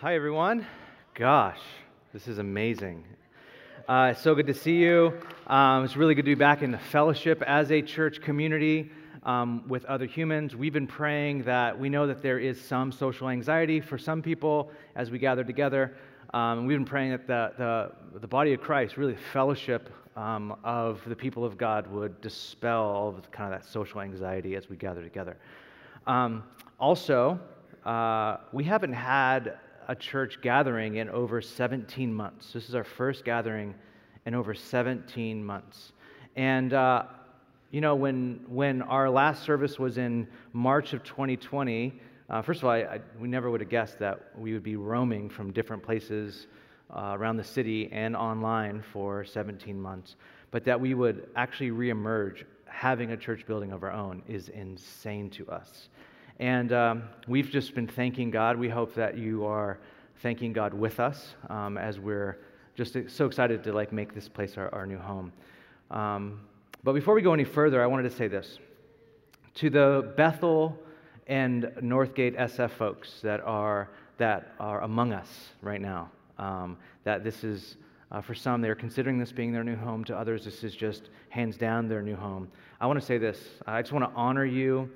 Hi, everyone. Gosh, this is amazing. Uh, so good to see you. Um, it's really good to be back in the fellowship as a church community um, with other humans. We've been praying that we know that there is some social anxiety for some people as we gather together. Um, we've been praying that the, the, the, body of Christ, really fellowship um, of the people of God, would dispel all of the, kind of that social anxiety as we gather together. Um, also, uh, we haven't had a church gathering in over 17 months. This is our first gathering in over 17 months. And, uh, you know, when, when our last service was in March of 2020, uh, first of all, I, I, we never would have guessed that we would be roaming from different places uh, around the city and online for 17 months. But that we would actually reemerge having a church building of our own is insane to us. And um, we've just been thanking God. We hope that you are thanking God with us um, as we're just so excited to like make this place our, our new home. Um, but before we go any further, I wanted to say this to the Bethel and Northgate SF folks that are that are among us right now. Um, that this is uh, for some, they're considering this being their new home. To others, this is just hands down their new home. I want to say this. I just want to honor you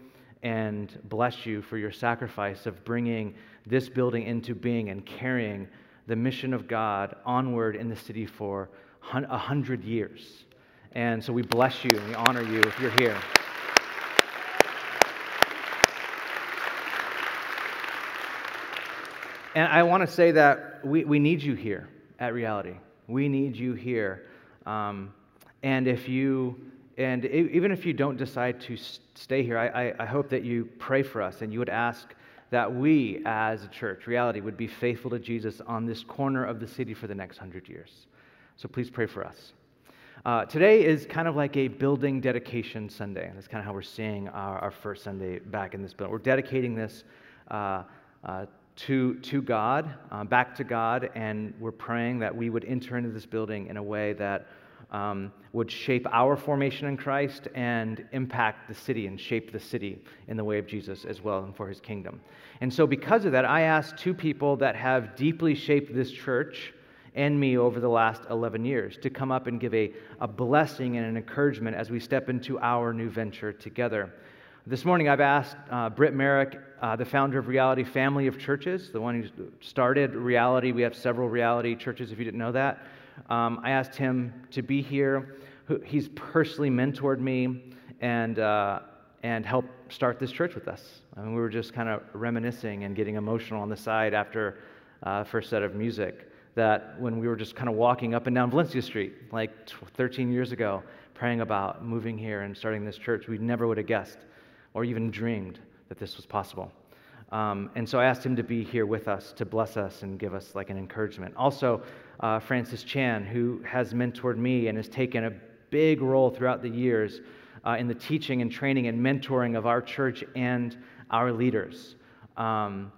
and bless you for your sacrifice of bringing this building into being and carrying the mission of God onward in the city for a hundred years. And so we bless you and we honor you if you're here. And I want to say that we, we need you here at Reality. We need you here. Um, and if you and even if you don't decide to stay here, I, I, hope that you pray for us and you would ask that we as a church, reality, would be faithful to Jesus on this corner of the city for the next hundred years. So please pray for us. Uh, today is kind of like a building dedication Sunday. That's kind of how we're seeing our, our first Sunday back in this building. We're dedicating this uh, uh, to, to God, uh, back to God, and we're praying that we would enter into this building in a way that um, would shape our formation in Christ and impact the city and shape the city in the way of Jesus as well and for his kingdom. And so, because of that, I asked two people that have deeply shaped this church and me over the last 11 years to come up and give a, a blessing and an encouragement as we step into our new venture together. This morning, I've asked uh, Britt Merrick, uh, the founder of Reality Family of Churches, the one who started Reality. We have several Reality churches, if you didn't know that. Um, I asked him to be here. He's personally mentored me and, uh, and helped start this church with us. I mean, we were just kind of reminiscing and getting emotional on the side after uh, first set of music. That when we were just kind of walking up and down Valencia Street, like 13 years ago, praying about moving here and starting this church, we never would have guessed or even dreamed that this was possible. Um, and so I asked him to be here with us to bless us and give us like an encouragement. Also, uh, Francis Chan, who has mentored me and has taken a big role throughout the years uh, in the teaching and training and mentoring of our church and our leaders. Um,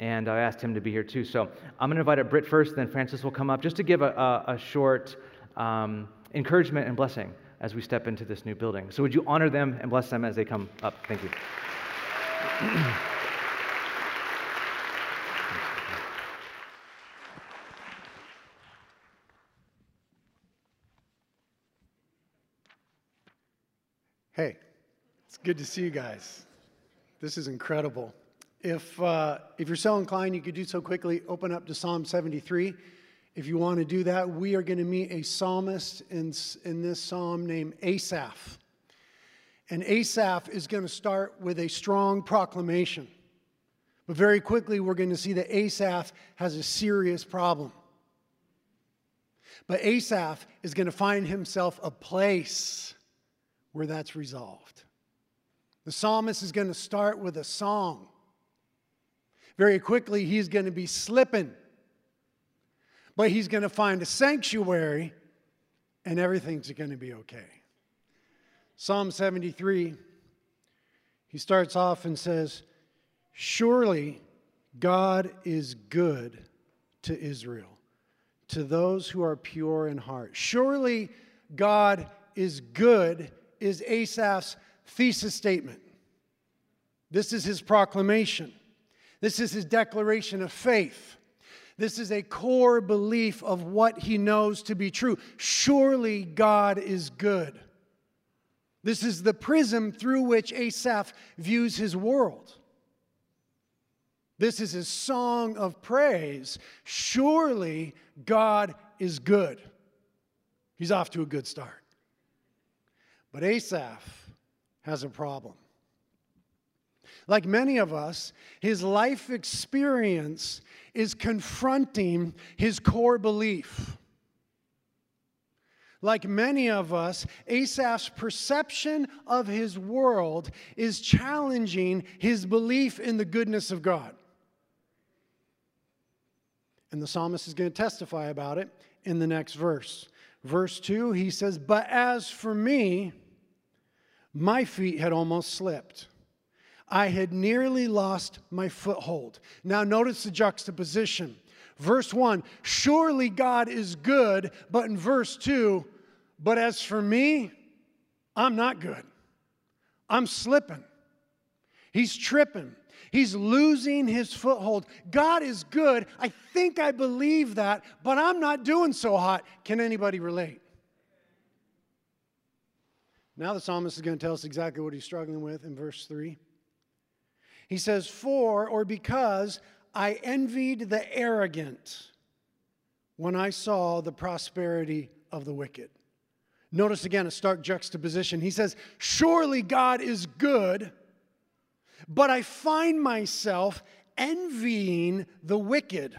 and I asked him to be here too. So I'm going to invite up Britt first, then Francis will come up just to give a, a, a short um, encouragement and blessing as we step into this new building. So would you honor them and bless them as they come up? Thank you. Hey, it's good to see you guys. This is incredible. If, uh, if you're so inclined, you could do so quickly. Open up to Psalm 73. If you want to do that, we are going to meet a psalmist in, in this psalm named Asaph. And Asaph is going to start with a strong proclamation. But very quickly, we're going to see that Asaph has a serious problem. But Asaph is going to find himself a place where that's resolved. The psalmist is going to start with a song. Very quickly, he's going to be slipping, but he's going to find a sanctuary and everything's going to be okay. Psalm 73, he starts off and says, Surely God is good to Israel, to those who are pure in heart. Surely God is good is Asaph's thesis statement. This is his proclamation. This is his declaration of faith. This is a core belief of what he knows to be true. Surely God is good. This is the prism through which Asaph views his world. This is his song of praise. Surely God is good. He's off to a good start. But Asaph has a problem. Like many of us, his life experience is confronting his core belief. Like many of us, Asaph's perception of his world is challenging his belief in the goodness of God. And the psalmist is going to testify about it in the next verse. Verse 2, he says, But as for me, my feet had almost slipped. I had nearly lost my foothold. Now, notice the juxtaposition. Verse 1 Surely God is good, but in verse 2, but as for me, I'm not good. I'm slipping. He's tripping. He's losing his foothold. God is good. I think I believe that, but I'm not doing so hot. Can anybody relate? Now the psalmist is going to tell us exactly what he's struggling with in verse 3. He says, For or because I envied the arrogant when I saw the prosperity of the wicked. Notice again a stark juxtaposition. He says, Surely God is good, but I find myself envying the wicked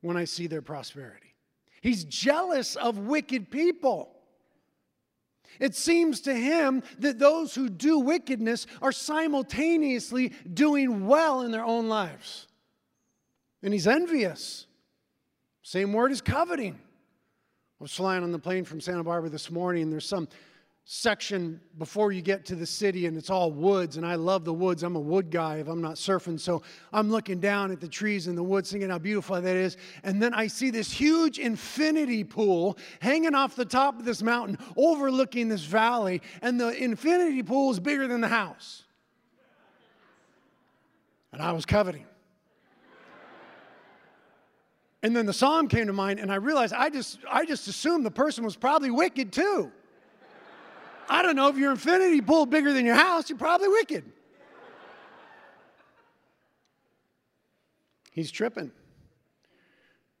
when I see their prosperity. He's jealous of wicked people. It seems to him that those who do wickedness are simultaneously doing well in their own lives. And he's envious. Same word as coveting. I was flying on the plane from Santa Barbara this morning, and there's some section before you get to the city and it's all woods and i love the woods. I'm a wood guy if i'm not surfing so i'm looking down at the trees in the woods thinking how beautiful that is. And then i see this huge infinity pool hanging off the top of this mountain overlooking this valley and the infinity pool is bigger than the house. And i was coveting. And then the psalm came to mind and i realized i just i just assumed the person was probably wicked too I don't know if your infinity pool bigger than your house, you're probably wicked. He's tripping.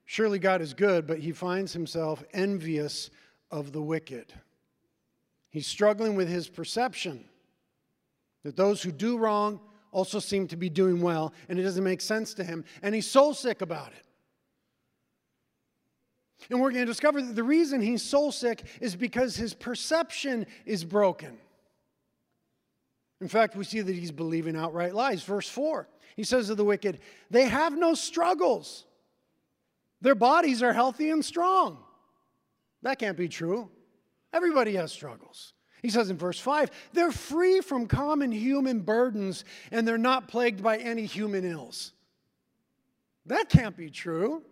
Surely God is good, but he finds himself envious of the wicked. He's struggling with his perception that those who do wrong also seem to be doing well, and it doesn't make sense to him, and he's soul sick about it. And we're going to discover that the reason he's soul sick is because his perception is broken. In fact, we see that he's believing outright lies. Verse 4, he says of the wicked, They have no struggles. Their bodies are healthy and strong. That can't be true. Everybody has struggles. He says in verse 5, They're free from common human burdens and they're not plagued by any human ills. That can't be true.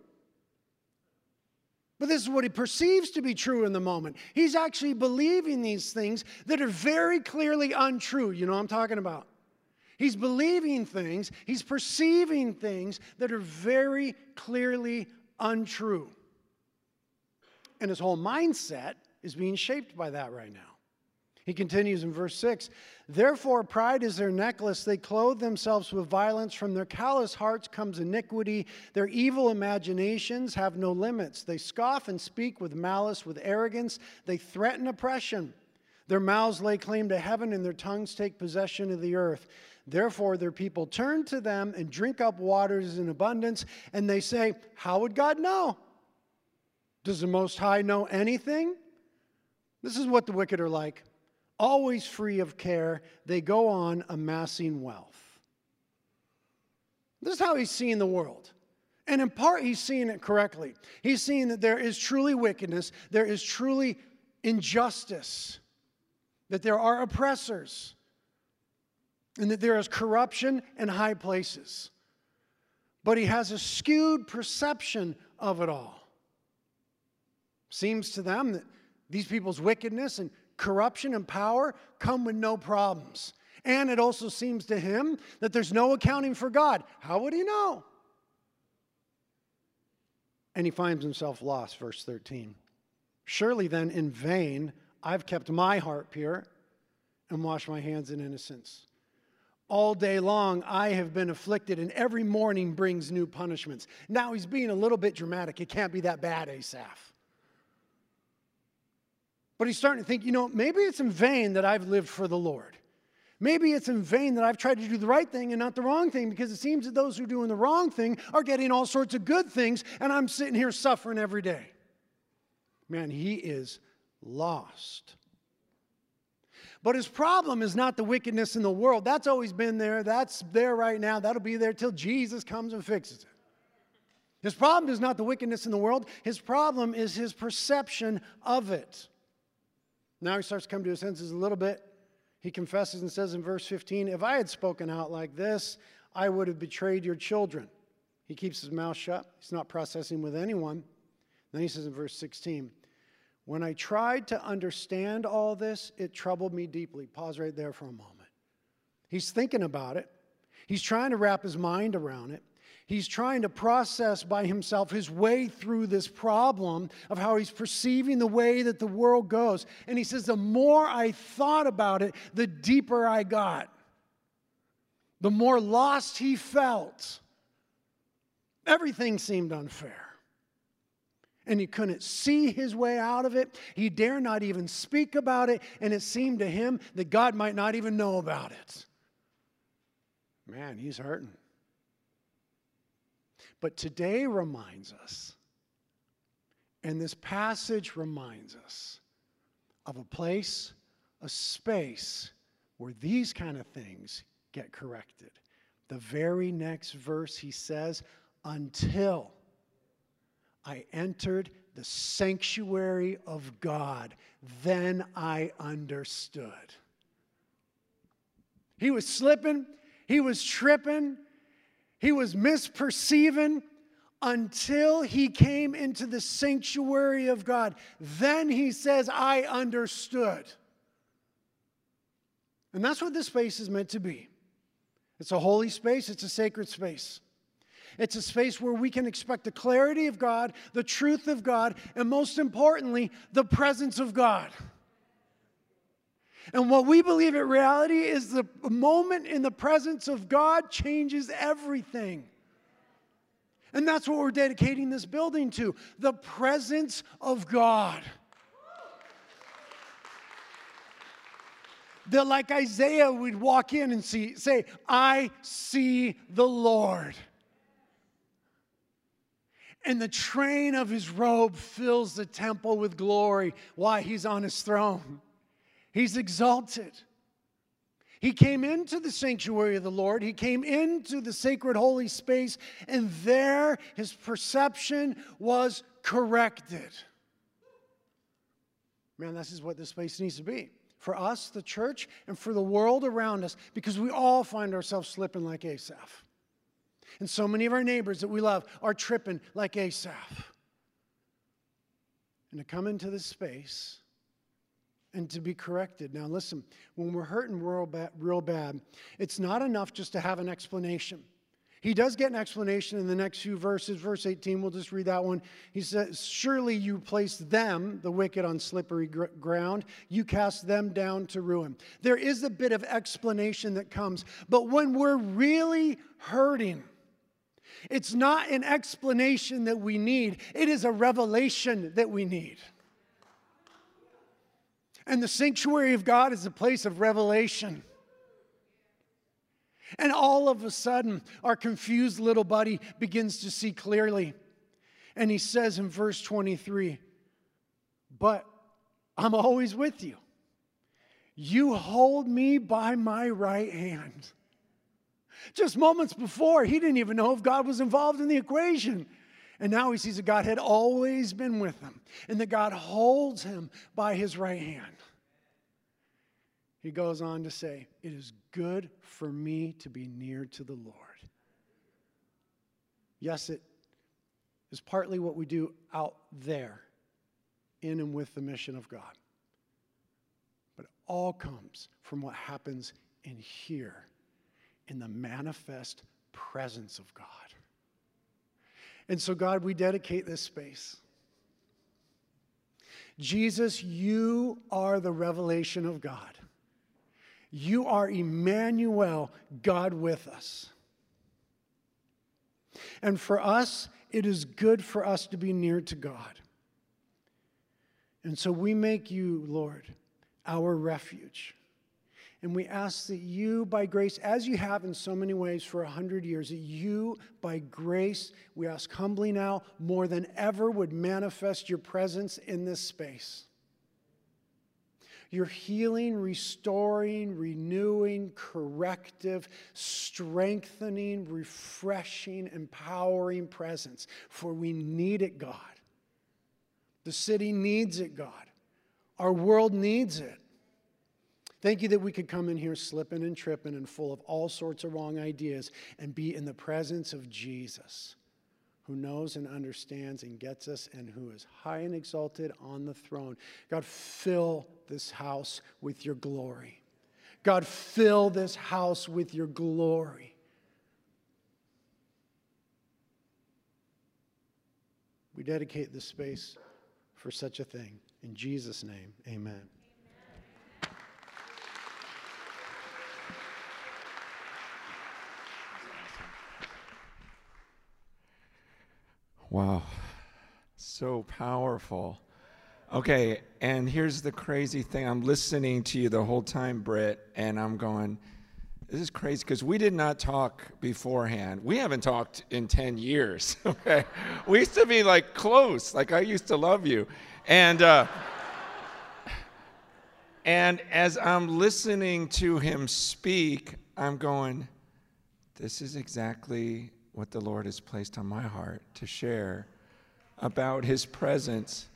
But this is what he perceives to be true in the moment. He's actually believing these things that are very clearly untrue. You know what I'm talking about? He's believing things, he's perceiving things that are very clearly untrue. And his whole mindset is being shaped by that right now. He continues in verse 6 Therefore, pride is their necklace. They clothe themselves with violence. From their callous hearts comes iniquity. Their evil imaginations have no limits. They scoff and speak with malice, with arrogance. They threaten oppression. Their mouths lay claim to heaven, and their tongues take possession of the earth. Therefore, their people turn to them and drink up waters in abundance, and they say, How would God know? Does the Most High know anything? This is what the wicked are like always free of care, they go on amassing wealth. This is how he's seeing the world. And in part, he's seeing it correctly. He's seeing that there is truly wickedness, there is truly injustice, that there are oppressors, and that there is corruption in high places. But he has a skewed perception of it all. Seems to them that these people's wickedness and corruption and power come with no problems. And it also seems to him that there's no accounting for God. How would he know? and he finds himself lost, verse 13. Surely then, in vain, I've kept my heart pure and washed my hands in innocence. All day long, I have been afflicted, and every morning brings new punishments. Now he's being a little bit dramatic. It can't be that bad, Asaph. But he's starting to think, you know, maybe it's in vain that I've lived for the Lord. Maybe it's in vain that I've tried to do the right thing and not the wrong thing because it seems that those who are doing the wrong thing are getting all sorts of good things, and I'm sitting here suffering every day. Man, he is lost. But his problem is not the wickedness in the world. That's always been there. That's there right now. That'll be there till Jesus comes and fixes it. His problem is not the wickedness in the world. His problem is his perception of it. Now he starts to come to his senses a little bit. He confesses and says in verse 15, If I had spoken out like this, I would have betrayed your children. He keeps his mouth shut. He's not processing with anyone. Then he says in verse 16, When I tried to understand all this, it troubled me deeply. Pause right there for a moment. He's thinking about it, he's trying to wrap his mind around it. He's trying to process by himself his way through this problem of how he's perceiving the way that the world goes. And he says, The more I thought about it, the deeper I got. The more lost he felt. Everything seemed unfair. And he couldn't see his way out of it. He dare not even speak about it. And it seemed to him that God might not even know about it. Man, he's hurting. But today reminds us, and this passage reminds us of a place, a space where these kind of things get corrected. The very next verse, he says, until I entered the sanctuary of God, then I understood. He was slipping, he was tripping, he was misperceiving until he came into the sanctuary of God. Then he says, I understood. And that's what this space is meant to be. It's a holy space, it's a sacred space. It's a space where we can expect the clarity of God, the truth of God, and most importantly, the presence of God. And what we believe in reality is the moment in the presence of God changes everything. And that's what we're dedicating this building to the presence of God. That, like Isaiah would walk in and see, say, I see the Lord. And the train of his robe fills the temple with glory. while He's on his throne. He's exalted. He came into the sanctuary of the Lord. He came into the sacred holy space, and there his perception was corrected. Man, this is what this space needs to be for us, the church, and for the world around us, because we all find ourselves slipping like Asaph. And so many of our neighbors that we love are tripping like Asaph. And to come into this space, and to be corrected. Now, listen, when we're hurting real bad, real bad, it's not enough just to have an explanation. He does get an explanation in the next few verses. Verse 18, we'll just read that one. He says, Surely you place them, the wicked, on slippery gr- ground. You cast them down to ruin. There is a bit of explanation that comes, but when we're really hurting, it's not an explanation that we need, it is a revelation that we need. And the sanctuary of God is a place of revelation. And all of a sudden, our confused little buddy begins to see clearly. And he says in verse 23, But I'm always with you. You hold me by my right hand. Just moments before, he didn't even know if God was involved in the equation. And now he sees that God had always been with him and that God holds him by his right hand. He goes on to say, It is good for me to be near to the Lord. Yes, it is partly what we do out there in and with the mission of God. But it all comes from what happens in here, in the manifest presence of God. And so, God, we dedicate this space. Jesus, you are the revelation of God. You are Emmanuel, God with us. And for us, it is good for us to be near to God. And so we make you, Lord, our refuge. And we ask that you, by grace, as you have in so many ways for a hundred years, that you, by grace, we ask humbly now, more than ever, would manifest your presence in this space. Your healing, restoring, renewing, corrective, strengthening, refreshing, empowering presence. For we need it, God. The city needs it, God. Our world needs it. Thank you that we could come in here slipping and tripping and full of all sorts of wrong ideas and be in the presence of Jesus, who knows and understands and gets us and who is high and exalted on the throne. God, fill this house with your glory. God, fill this house with your glory. We dedicate this space for such a thing. In Jesus' name, amen. Wow. So powerful. Okay, and here's the crazy thing. I'm listening to you the whole time, Britt, and I'm going, this is crazy because we did not talk beforehand. We haven't talked in 10 years, okay? We used to be like close, like I used to love you. And, uh, and as I'm listening to him speak, I'm going, this is exactly what the Lord has placed on my heart to share about his presence.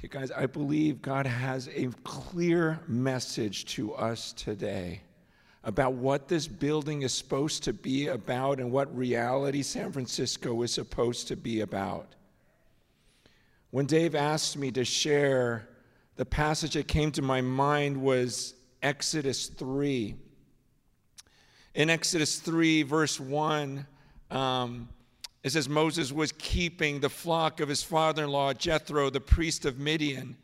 You guys, I believe God has a clear message to us today about what this building is supposed to be about and what reality San Francisco is supposed to be about. When Dave asked me to share, the passage that came to my mind was Exodus 3. In Exodus 3, verse 1, um, it says Moses was keeping the flock of his father in law, Jethro, the priest of Midian.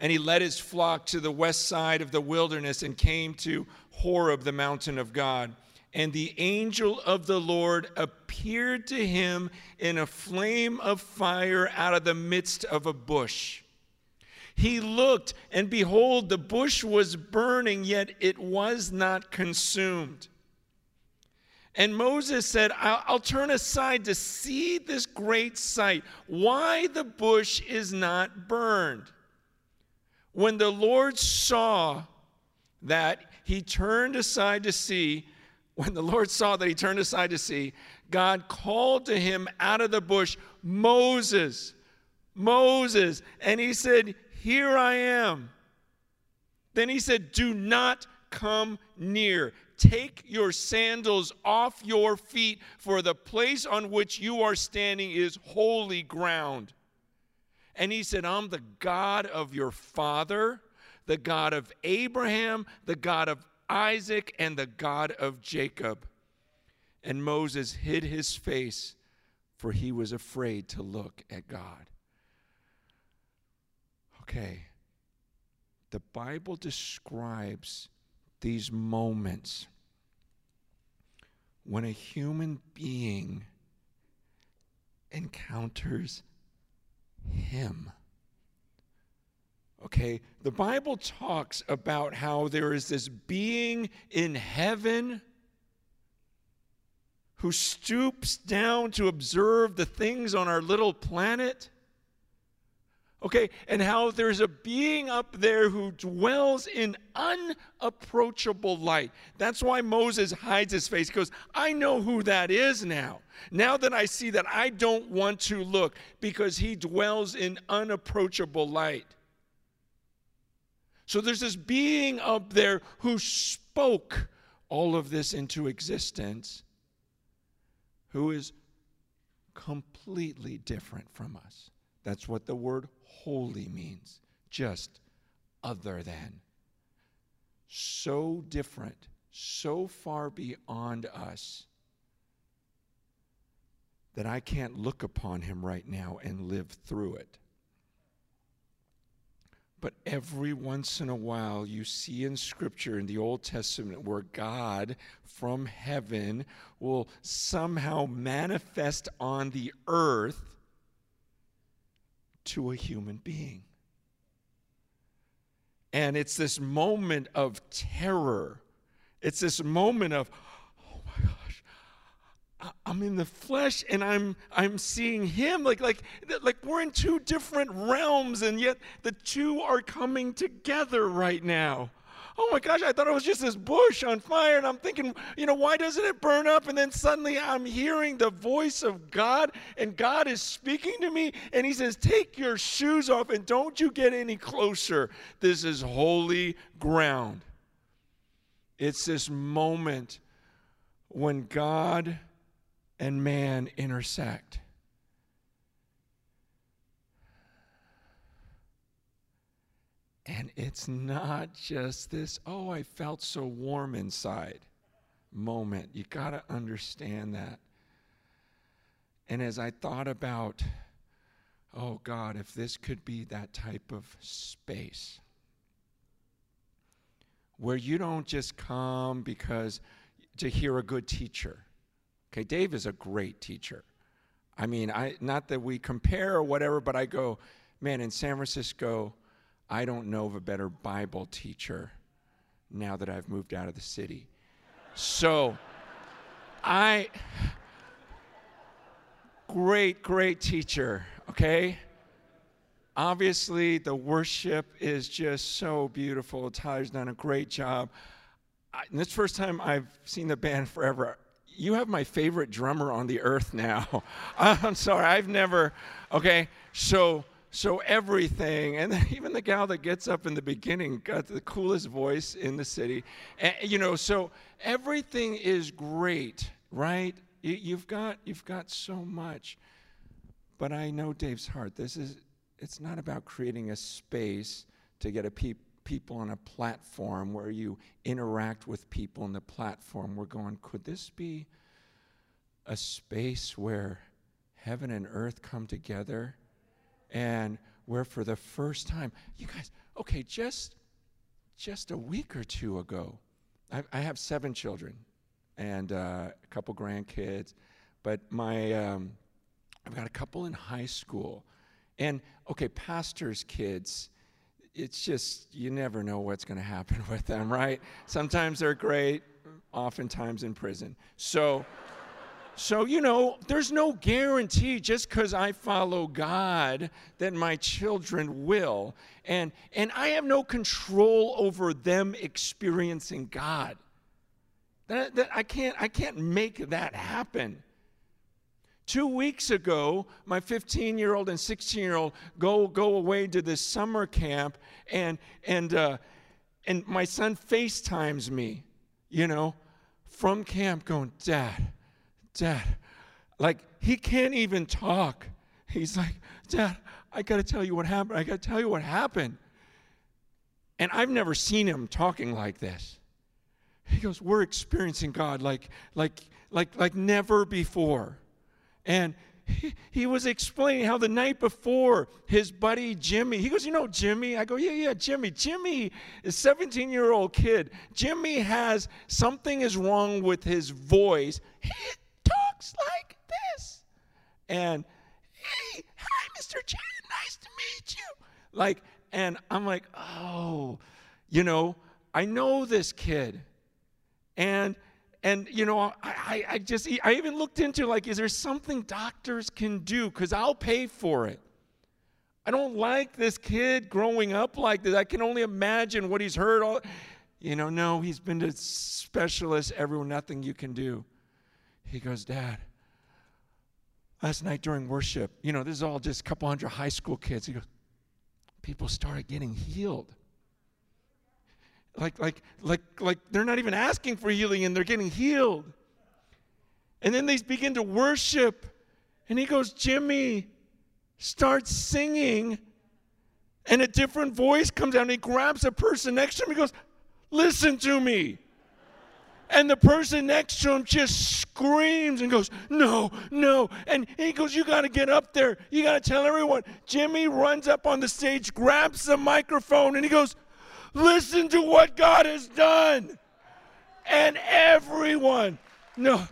And he led his flock to the west side of the wilderness and came to Horeb, the mountain of God. And the angel of the Lord appeared to him in a flame of fire out of the midst of a bush. He looked, and behold, the bush was burning, yet it was not consumed. And Moses said, I'll, I'll, turn aside to see this great sight, why the bush is not burned. When the Lord saw that, he turned aside to see. When the Lord saw that he turned aside to see, God called to him out of the bush, Moses, Moses. And he said, Here I am. Then he said, Do not come near. Take your sandals off your feet, for the place on which you are standing is holy ground. And he said, I'm the God of your father, the God of Abraham, the God of Isaac, and the God of Jacob. And Moses hid his face, for he was afraid to look at God. Okay. The Bible describes these moments when a human being encounters Him. Okay, the Bible talks about how there is this being in heaven who stoops down to observe the things on our little planet. Okay, and how there's a being up there who dwells in unapproachable light. That's why Moses hides his face, because I know who that is now. Now that I see that, I don't want to look because he dwells in unapproachable light. So there's this being up there who spoke all of this into existence, who is completely different from us. That's what the word holy means just other than. So different, so far beyond us that I can't look upon him right now and live through it. But every once in a while, you see in Scripture in the Old Testament where God from heaven will somehow manifest on the earth to a human being. And it's this moment of terror. It's this moment of, oh my gosh, I'm in the flesh and I'm I'm seeing him like like like we're in two different realms and yet the two are coming together right now. Oh my gosh, I thought it was just this bush on fire and I'm thinking, you know, why doesn't it burn up? And then suddenly I'm hearing the voice of God and God is speaking to me and he says, "Take your shoes off and don't you get any closer. This is holy ground." It's this moment when God and man intersect. And it's not just this, oh, I felt so warm inside moment. You got to understand that. And as I thought about, oh God, if this could be that type of space where you don't just come because to hear a good teacher Okay, Dave is a great teacher. I mean, I not that we compare or whatever, but I go, man, in San Francisco, I don't know of a better Bible teacher now that I've moved out of the city. So, I great, great teacher, okay? Obviously, the worship is just so beautiful. Tyler's done a great job. I, this first time I've seen the band forever you have my favorite drummer on the earth now. I'm sorry, I've never, okay, so so everything. And even the gal that gets up in the beginning got the coolest voice in the city. And, you know so everything is great right? You, have got you've got so much. But i know dave's heart. This is it's not about creating a space to get a peep people on a platform where you interact with people on the platform, we're going, could this be a space where heaven and earth come together and where for the first time, you guys, okay, just just a week or two ago, I, I have seven children and uh, a couple grandkids, but my um, I've got a couple in high school, and okay, pastors' kids it's just, you never know what's going to happen with them, right? Sometimes they're great, oftentimes in prison. So, so you know, there's no guarantee just because I follow God that my children will. And, and I have no control over them experiencing God. That, that I, can't, I can't make that happen. Two weeks ago, my 15 year old and 16 year old go, go away to this summer camp, and, and, uh, and my son FaceTimes me, you know, from camp going, Dad, Dad, like he can't even talk. He's like, Dad, I got to tell you what happened. I got to tell you what happened. And I've never seen him talking like this. He goes, We're experiencing God like, like, like, like never before. And he, he was explaining how the night before his buddy Jimmy, he goes, You know, Jimmy? I go, Yeah, yeah, Jimmy. Jimmy is 17 year old kid. Jimmy has something is wrong with his voice. Talks like this. And, Hey, hi, Mr. Chan. Nice to meet you. Like, and I'm like, Oh, you know, I know this kid. And and you know I, I just i even looked into like is there something doctors can do because i'll pay for it i don't like this kid growing up like this i can only imagine what he's heard all you know no he's been to specialists everyone nothing you can do he goes dad last night during worship you know this is all just a couple hundred high school kids he goes people started getting healed like, like, like, like they're not even asking for healing and they're getting healed. And then they begin to worship. And he goes, Jimmy, start singing. And a different voice comes out and he grabs a person next to him. He goes, Listen to me. And the person next to him just screams and goes, No, no. And he goes, You got to get up there. You got to tell everyone. Jimmy runs up on the stage, grabs the microphone, and he goes, Listen to what God has done. And everyone, no,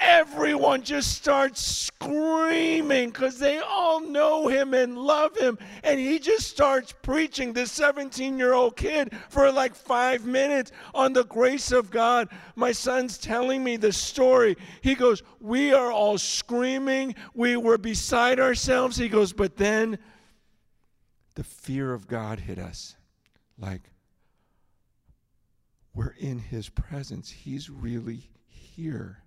everyone just starts screaming because they all know him and love him. And he just starts preaching, this 17 year old kid, for like five minutes on the grace of God. My son's telling me the story. He goes, We are all screaming. We were beside ourselves. He goes, But then the fear of God hit us. Like, we're in his presence. He's really here.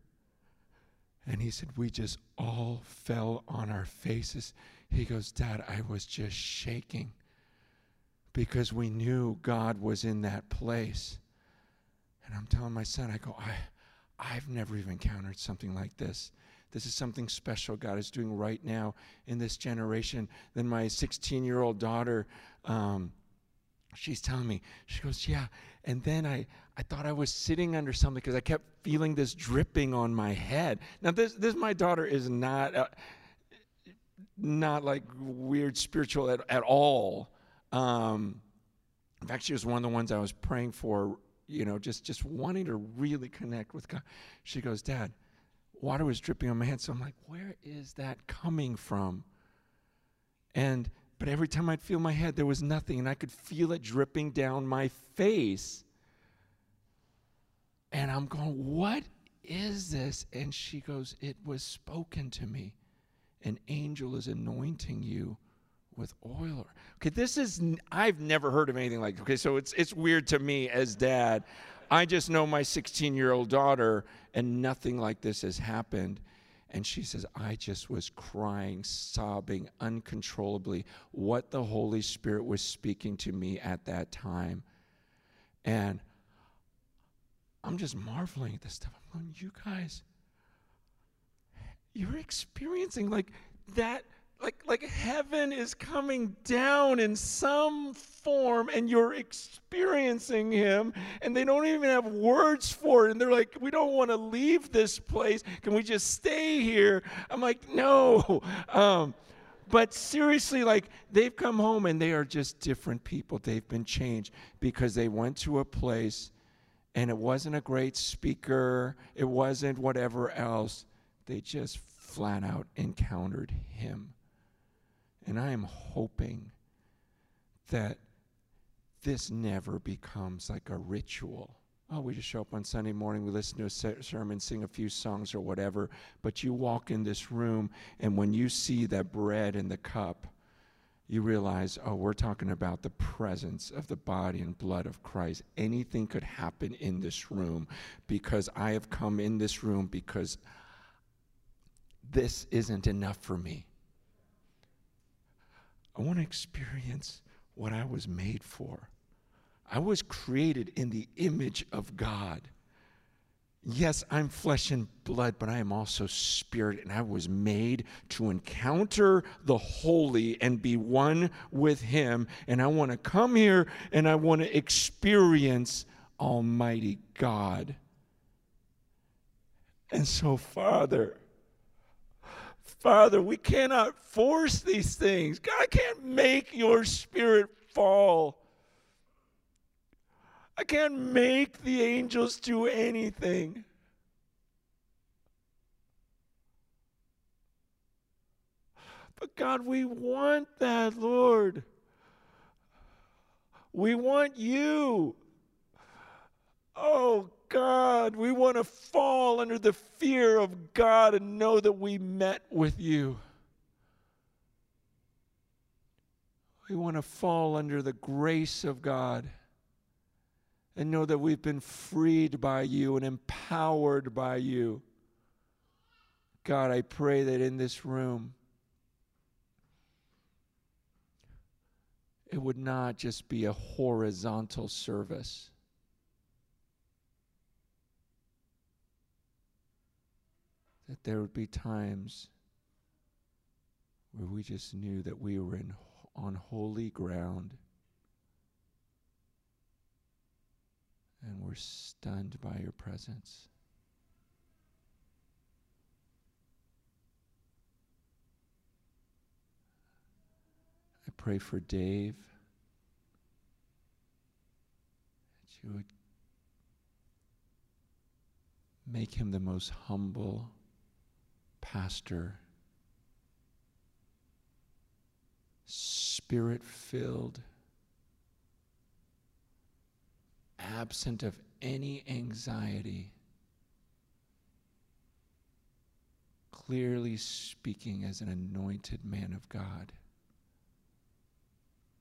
And he said, We just all fell on our faces. He goes, Dad, I was just shaking because we knew God was in that place. And I'm telling my son, I go, I, I've never even encountered something like this. This is something special God is doing right now in this generation. Then my 16 year old daughter, um, she's telling me, she goes, Yeah. And then I, I thought I was sitting under something because I kept feeling this dripping on my head. Now, this, this my daughter is not, uh, not like weird spiritual at, at all. Um, in fact, she was one of the ones I was praying for, you know, just, just wanting to really connect with God. She goes, Dad, water was dripping on my head. So I'm like, where is that coming from? And but every time I'd feel my head, there was nothing, and I could feel it dripping down my face. And I'm going, What is this? And she goes, It was spoken to me. An angel is anointing you with oil. Okay, this is, I've never heard of anything like Okay, so it's, it's weird to me as dad. I just know my 16 year old daughter, and nothing like this has happened. And she says, I just was crying, sobbing uncontrollably what the Holy Spirit was speaking to me at that time. And I'm just marveling at this stuff. I'm going, you guys, you're experiencing like that like like heaven is coming down in some form and you're experiencing him and they don't even have words for it and they're like we don't want to leave this place. Can we just stay here? I'm like no. Um, but seriously like they've come home and they are just different people. They've been changed because they went to a place and it wasn't a great speaker. It wasn't whatever else. They just flat out encountered him and I am hoping that this never becomes like a ritual. Oh, we just show up on Sunday morning, we listen to a sermon, sing a few songs or whatever. But you walk in this room, and when you see that bread and the cup, you realize, oh, we're talking about the presence of the body and blood of Christ. Anything could happen in this room because I have come in this room because this isn't enough for me. I want to experience what I was made for. I was created in the image of God. Yes, I'm flesh and blood, but I am also spirit, and I was made to encounter the holy and be one with Him. And I want to come here and I want to experience Almighty God. And so, Father, Father, we cannot force these things. God can't make your spirit fall. I can't make the angels do anything. But God, we want that, Lord. We want you. Oh, God. We want to fall under the fear of God and know that we met with you. We want to fall under the grace of God and know that we've been freed by you and empowered by you. God, I pray that in this room, it would not just be a horizontal service that there would be times where we just knew that we were in, on holy ground and we're stunned by your presence. I pray for Dave that you would make him the most humble pastor, spirit filled absent of any anxiety, clearly speaking as an anointed man of God.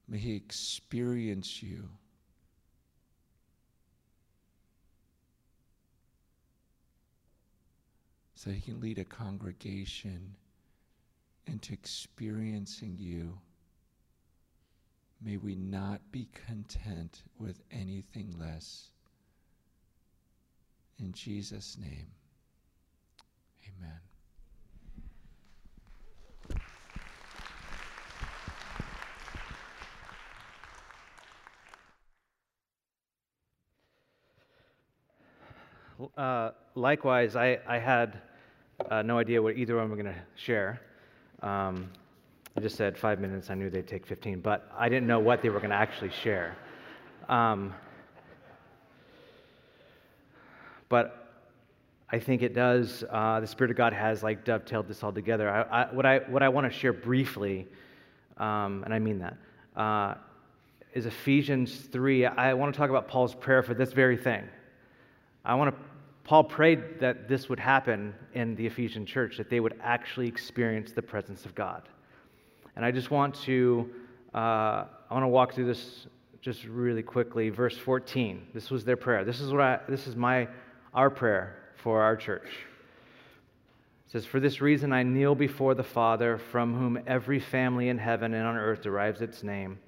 May he experience you. So he can lead a congregation into experiencing you May we not be content with anything less. In Jesus' name, amen. Uh, likewise, I, I had uh, no idea what either of them were going to share. Um, I just said five minutes. I knew they'd take 15, but I didn't know what they were going to actually share. Um, but I think it does. Uh, the Spirit of God has like dovetailed this all together. I, I, what I what I want to share briefly, um, and I mean that, uh, is Ephesians three. I want to talk about Paul's prayer for this very thing. I want to. Paul prayed that this would happen in the Ephesian church, that they would actually experience the presence of God. And I just want to, uh, I want to walk through this just really quickly. Verse 14. This was their prayer. This is what I, this is my, our prayer for our church. It says, For this reason I kneel before the Father, from whom every family in heaven and on earth derives its name.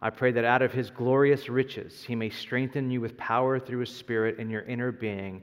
I pray that out of his glorious riches he may strengthen you with power through his Spirit in your inner being,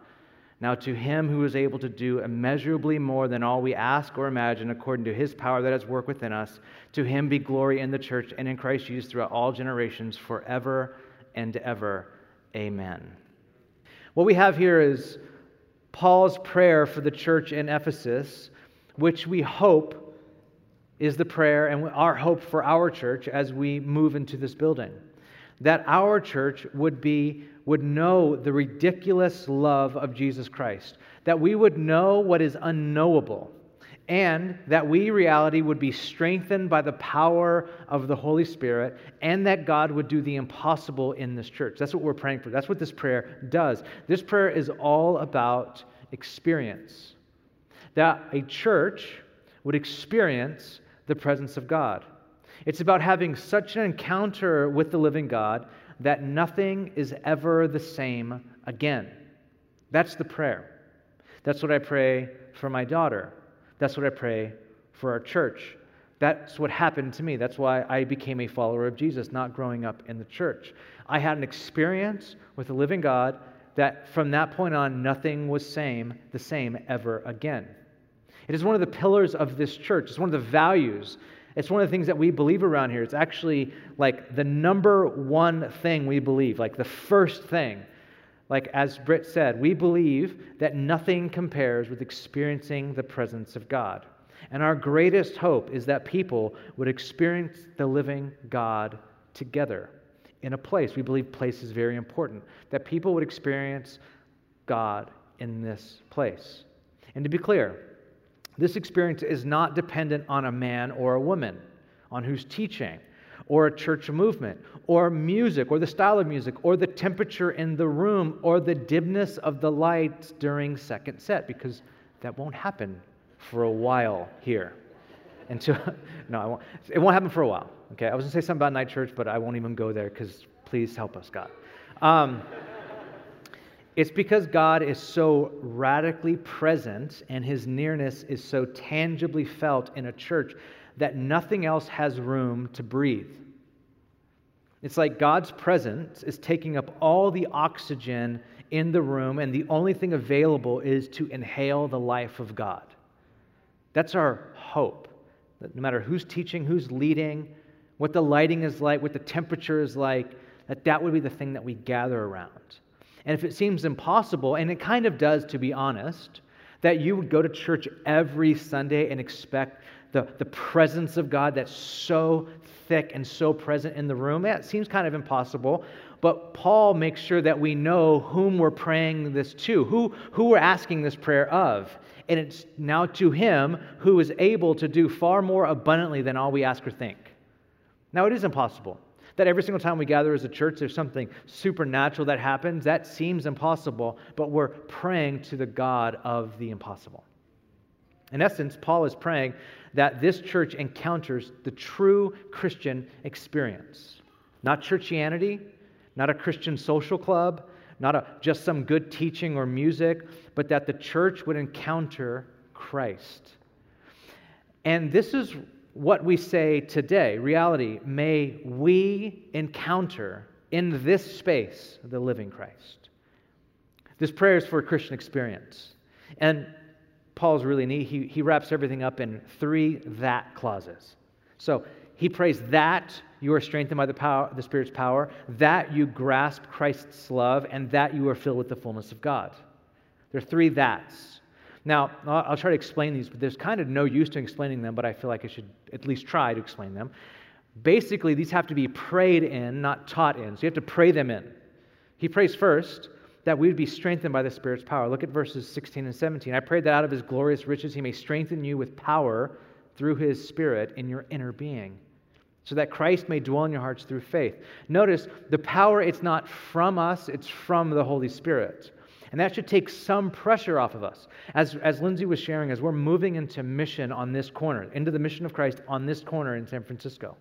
Now, to him who is able to do immeasurably more than all we ask or imagine, according to his power that has worked within us, to him be glory in the church and in Christ Jesus throughout all generations, forever and ever. Amen. What we have here is Paul's prayer for the church in Ephesus, which we hope is the prayer and our hope for our church as we move into this building. That our church would be would know the ridiculous love of Jesus Christ, that we would know what is unknowable and that we, reality, would be strengthened by the power of the Holy Spirit, and that God would do the impossible in this church. That's what we're praying for. That's what this prayer does. This prayer is all about experience. That a church would experience the presence of God. It's about having such an encounter with the living God that nothing is ever the same again. That's the prayer. That's what I pray for my daughter. That's what I pray for our church. That's what happened to me. That's why I became a follower of Jesus, not growing up in the church. I had an experience with the living God that from that point on, nothing was same, the same ever again. It is one of the pillars of this church. It's one of the values. It's one of the things that we believe around here. It's actually like the number one thing we believe, like the first thing like as Britt said, we believe that nothing compares with experiencing the presence of God. And our greatest hope is that people would experience the living God together in a place. We believe place is very important, that people would experience God in this place. And to be clear, this experience is not dependent on a man or a woman, on who's teaching or a church movement, or music, or the style of music, or the temperature in the room, or the dimness of the lights during second set, because that won't happen for a while here. Until, no, I won't, it won't happen for a while. Okay, I was gonna say something about night church, but I won't even go there because please help us, God. Um, it's because God is so radically present and his nearness is so tangibly felt in a church that nothing else has room to breathe. It's like God's presence is taking up all the oxygen in the room, and the only thing available is to inhale the life of God. That's our hope. That no matter who's teaching, who's leading, what the lighting is like, what the temperature is like, that that would be the thing that we gather around. And if it seems impossible, and it kind of does, to be honest, that you would go to church every Sunday and expect the, the presence of God that's so thick and so present in the room, yeah, it seems kind of impossible. But Paul makes sure that we know whom we're praying this to, who, who we're asking this prayer of. And it's now to him who is able to do far more abundantly than all we ask or think. Now, it is impossible that every single time we gather as a church, there's something supernatural that happens. That seems impossible, but we're praying to the God of the impossible. In essence, Paul is praying that this church encounters the true Christian experience. Not churchianity, not a Christian social club, not a, just some good teaching or music, but that the church would encounter Christ. And this is what we say today reality. May we encounter in this space the living Christ. This prayer is for a Christian experience. And Paul's really neat. He, he wraps everything up in three that clauses. So he prays that you are strengthened by the, power, the Spirit's power, that you grasp Christ's love, and that you are filled with the fullness of God. There are three that's. Now, I'll try to explain these, but there's kind of no use to explaining them, but I feel like I should at least try to explain them. Basically, these have to be prayed in, not taught in. So you have to pray them in. He prays first, that we would be strengthened by the Spirit's power. Look at verses 16 and 17. I pray that out of his glorious riches he may strengthen you with power through his Spirit in your inner being, so that Christ may dwell in your hearts through faith. Notice the power, it's not from us, it's from the Holy Spirit. And that should take some pressure off of us. As, as Lindsay was sharing, as we're moving into mission on this corner, into the mission of Christ on this corner in San Francisco,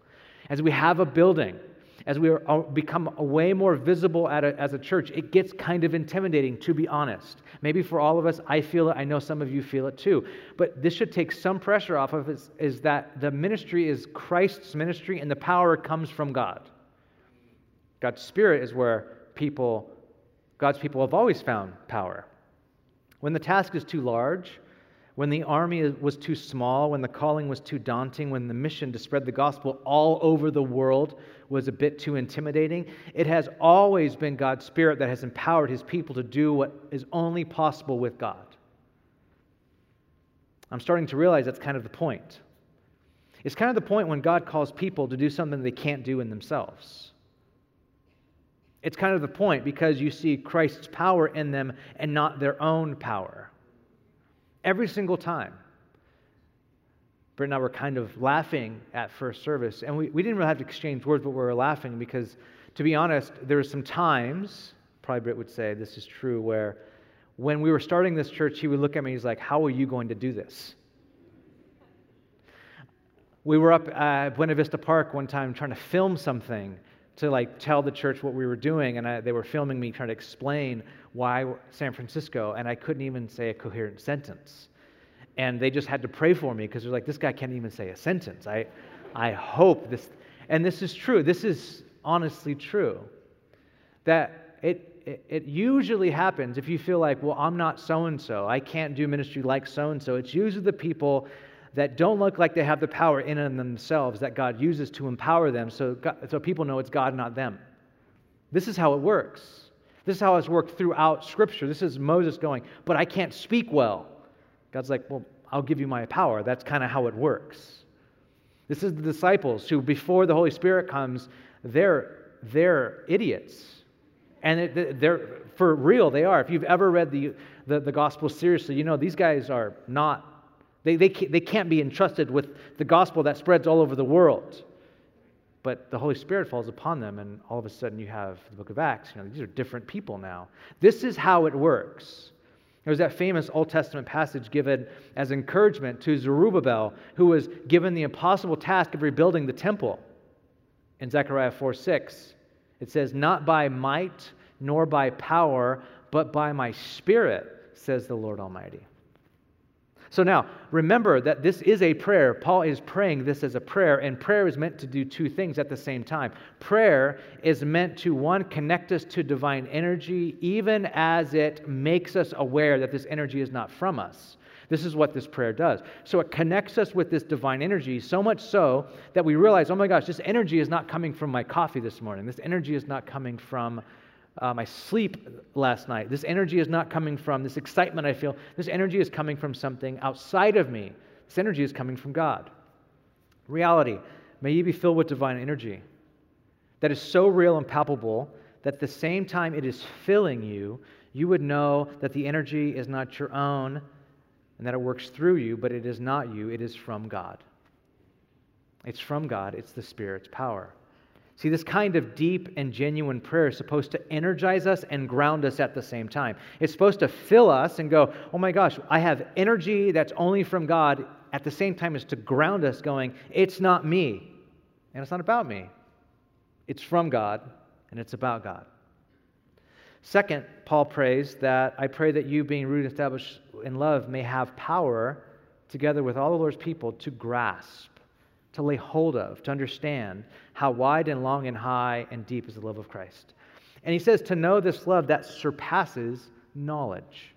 as we have a building as we are, uh, become way more visible a, as a church, it gets kind of intimidating, to be honest. Maybe for all of us, I feel it. I know some of you feel it too. But this should take some pressure off of us is that the ministry is Christ's ministry and the power comes from God. God's Spirit is where people, God's people have always found power. When the task is too large, when the army was too small, when the calling was too daunting, when the mission to spread the gospel all over the world was a bit too intimidating, it has always been God's Spirit that has empowered His people to do what is only possible with God. I'm starting to realize that's kind of the point. It's kind of the point when God calls people to do something they can't do in themselves. It's kind of the point because you see Christ's power in them and not their own power. Every single time. Britt and I were kind of laughing at first service, and we, we didn't really have to exchange words, but we were laughing because, to be honest, there were some times, probably Britt would say this is true, where when we were starting this church, he would look at me, and he's like, How are you going to do this? We were up at Buena Vista Park one time trying to film something to like tell the church what we were doing, and I, they were filming me trying to explain why San Francisco, and I couldn't even say a coherent sentence. And they just had to pray for me because they're like, this guy can't even say a sentence. I, I hope this, and this is true. This is honestly true. That it, it, it usually happens if you feel like, well, I'm not so and so. I can't do ministry like so and so. It's usually the people that don't look like they have the power in and themselves that God uses to empower them so, so people know it's God, not them. This is how it works. This is how it's worked throughout Scripture. This is Moses going, but I can't speak well. God's like, well, I'll give you my power. That's kind of how it works. This is the disciples who, before the Holy Spirit comes, they're, they're idiots. And it, they're, for real, they are. If you've ever read the, the, the gospel seriously, you know these guys are not, they, they, they can't be entrusted with the gospel that spreads all over the world. But the Holy Spirit falls upon them, and all of a sudden you have the book of Acts. You know, these are different people now. This is how it works. There's that famous Old Testament passage given as encouragement to Zerubbabel, who was given the impossible task of rebuilding the temple. In Zechariah 4 6, it says, Not by might nor by power, but by my spirit, says the Lord Almighty. So now, remember that this is a prayer. Paul is praying this as a prayer, and prayer is meant to do two things at the same time. Prayer is meant to, one, connect us to divine energy, even as it makes us aware that this energy is not from us. This is what this prayer does. So it connects us with this divine energy, so much so that we realize, oh my gosh, this energy is not coming from my coffee this morning. This energy is not coming from uh, my sleep last night. This energy is not coming from this excitement I feel. This energy is coming from something outside of me. This energy is coming from God. Reality, may you be filled with divine energy that is so real and palpable that at the same time it is filling you, you would know that the energy is not your own and that it works through you, but it is not you, it is from God. It's from God, it's the Spirit's power. See, this kind of deep and genuine prayer is supposed to energize us and ground us at the same time. It's supposed to fill us and go, oh my gosh, I have energy that's only from God. At the same time, is to ground us, going, it's not me, and it's not about me. It's from God, and it's about God. Second, Paul prays that I pray that you, being rooted and established in love, may have power, together with all the Lord's people, to grasp to lay hold of, to understand how wide and long and high and deep is the love of Christ. And he says to know this love that surpasses knowledge.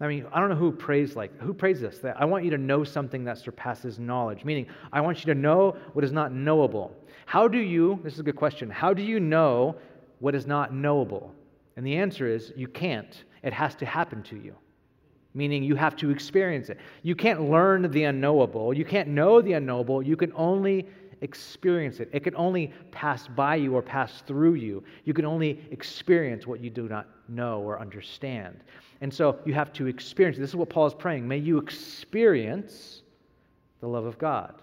I mean, I don't know who prays like who prays this. That I want you to know something that surpasses knowledge, meaning I want you to know what is not knowable. How do you, this is a good question, how do you know what is not knowable? And the answer is you can't. It has to happen to you meaning you have to experience it. You can't learn the unknowable. You can't know the unknowable. You can only experience it. It can only pass by you or pass through you. You can only experience what you do not know or understand. And so you have to experience. This is what Paul is praying. May you experience the love of God.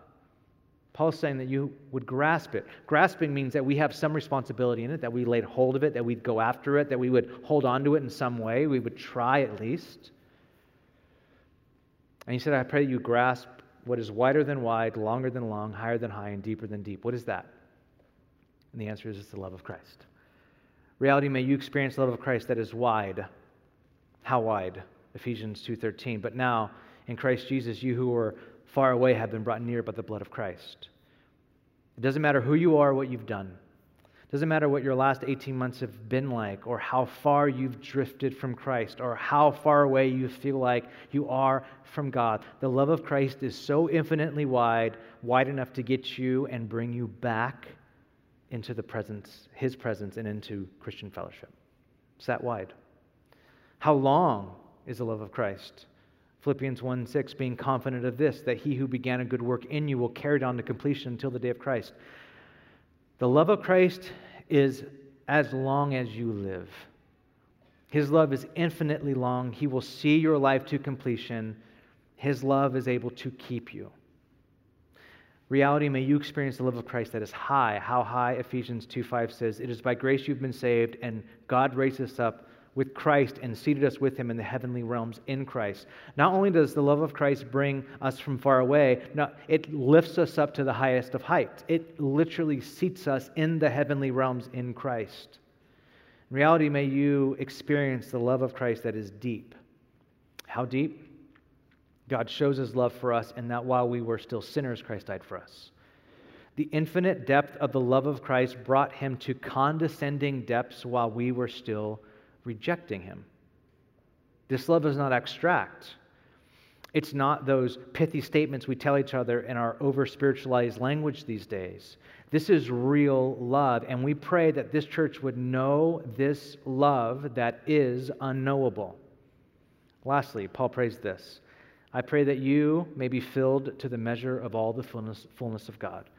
Paul's saying that you would grasp it. Grasping means that we have some responsibility in it, that we laid hold of it, that we'd go after it, that we would hold on to it in some way, we would try at least. And he said, I pray that you grasp what is wider than wide, longer than long, higher than high, and deeper than deep. What is that? And the answer is it's the love of Christ. Reality, may you experience the love of Christ that is wide. How wide? Ephesians 2:13. But now, in Christ Jesus, you who were far away have been brought near by the blood of Christ. It doesn't matter who you are, what you've done. Doesn't matter what your last 18 months have been like, or how far you've drifted from Christ, or how far away you feel like you are from God. The love of Christ is so infinitely wide, wide enough to get you and bring you back into the presence, His presence, and into Christian fellowship. It's that wide. How long is the love of Christ? Philippians 1 6, being confident of this, that he who began a good work in you will carry it on to completion until the day of Christ. The love of Christ is as long as you live. His love is infinitely long. He will see your life to completion. His love is able to keep you. Reality, may you experience the love of Christ that is high. How high? Ephesians 2 5 says, It is by grace you've been saved, and God raised us up with Christ and seated us with him in the heavenly realms in Christ. Not only does the love of Christ bring us from far away, it lifts us up to the highest of heights. It literally seats us in the heavenly realms in Christ. In reality, may you experience the love of Christ that is deep. How deep? God shows his love for us in that while we were still sinners, Christ died for us. The infinite depth of the love of Christ brought him to condescending depths while we were still rejecting him. This love is not abstract. It's not those pithy statements we tell each other in our over spiritualized language these days. This is real love, and we pray that this church would know this love that is unknowable. Lastly, Paul prays this I pray that you may be filled to the measure of all the fullness, fullness of God.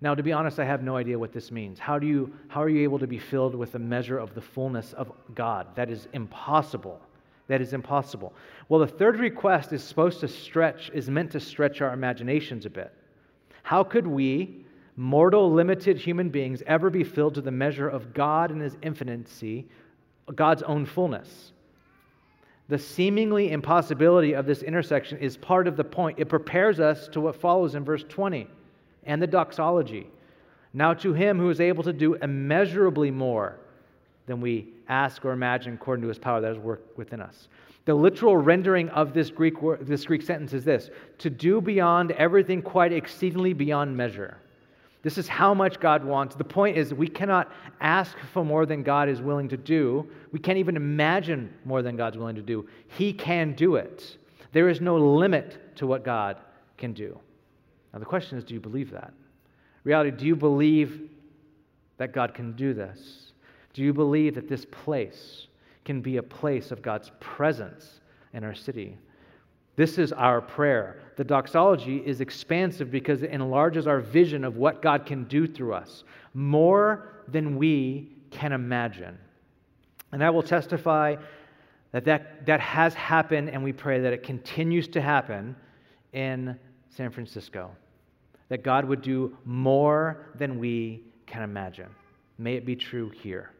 Now, to be honest, I have no idea what this means. How, do you, how are you able to be filled with the measure of the fullness of God? That is impossible. That is impossible. Well, the third request is supposed to stretch, is meant to stretch our imaginations a bit. How could we, mortal, limited human beings, ever be filled to the measure of God and His infinity, God's own fullness? The seemingly impossibility of this intersection is part of the point. It prepares us to what follows in verse 20 and the doxology. Now, to him who is able to do immeasurably more than we ask or imagine according to his power that is worked within us. The literal rendering of this Greek, word, this Greek sentence is this to do beyond everything, quite exceedingly beyond measure. This is how much God wants. The point is, we cannot ask for more than God is willing to do. We can't even imagine more than God's willing to do. He can do it. There is no limit to what God can do. Now, the question is do you believe that? Reality, do you believe that God can do this? Do you believe that this place can be a place of God's presence in our city? This is our prayer. The doxology is expansive because it enlarges our vision of what God can do through us more than we can imagine. And I will testify that, that that has happened, and we pray that it continues to happen in San Francisco. That God would do more than we can imagine. May it be true here.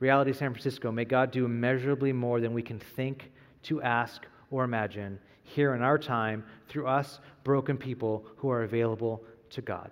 Reality San Francisco, may God do immeasurably more than we can think, to ask, or imagine here in our time through us, broken people who are available to God.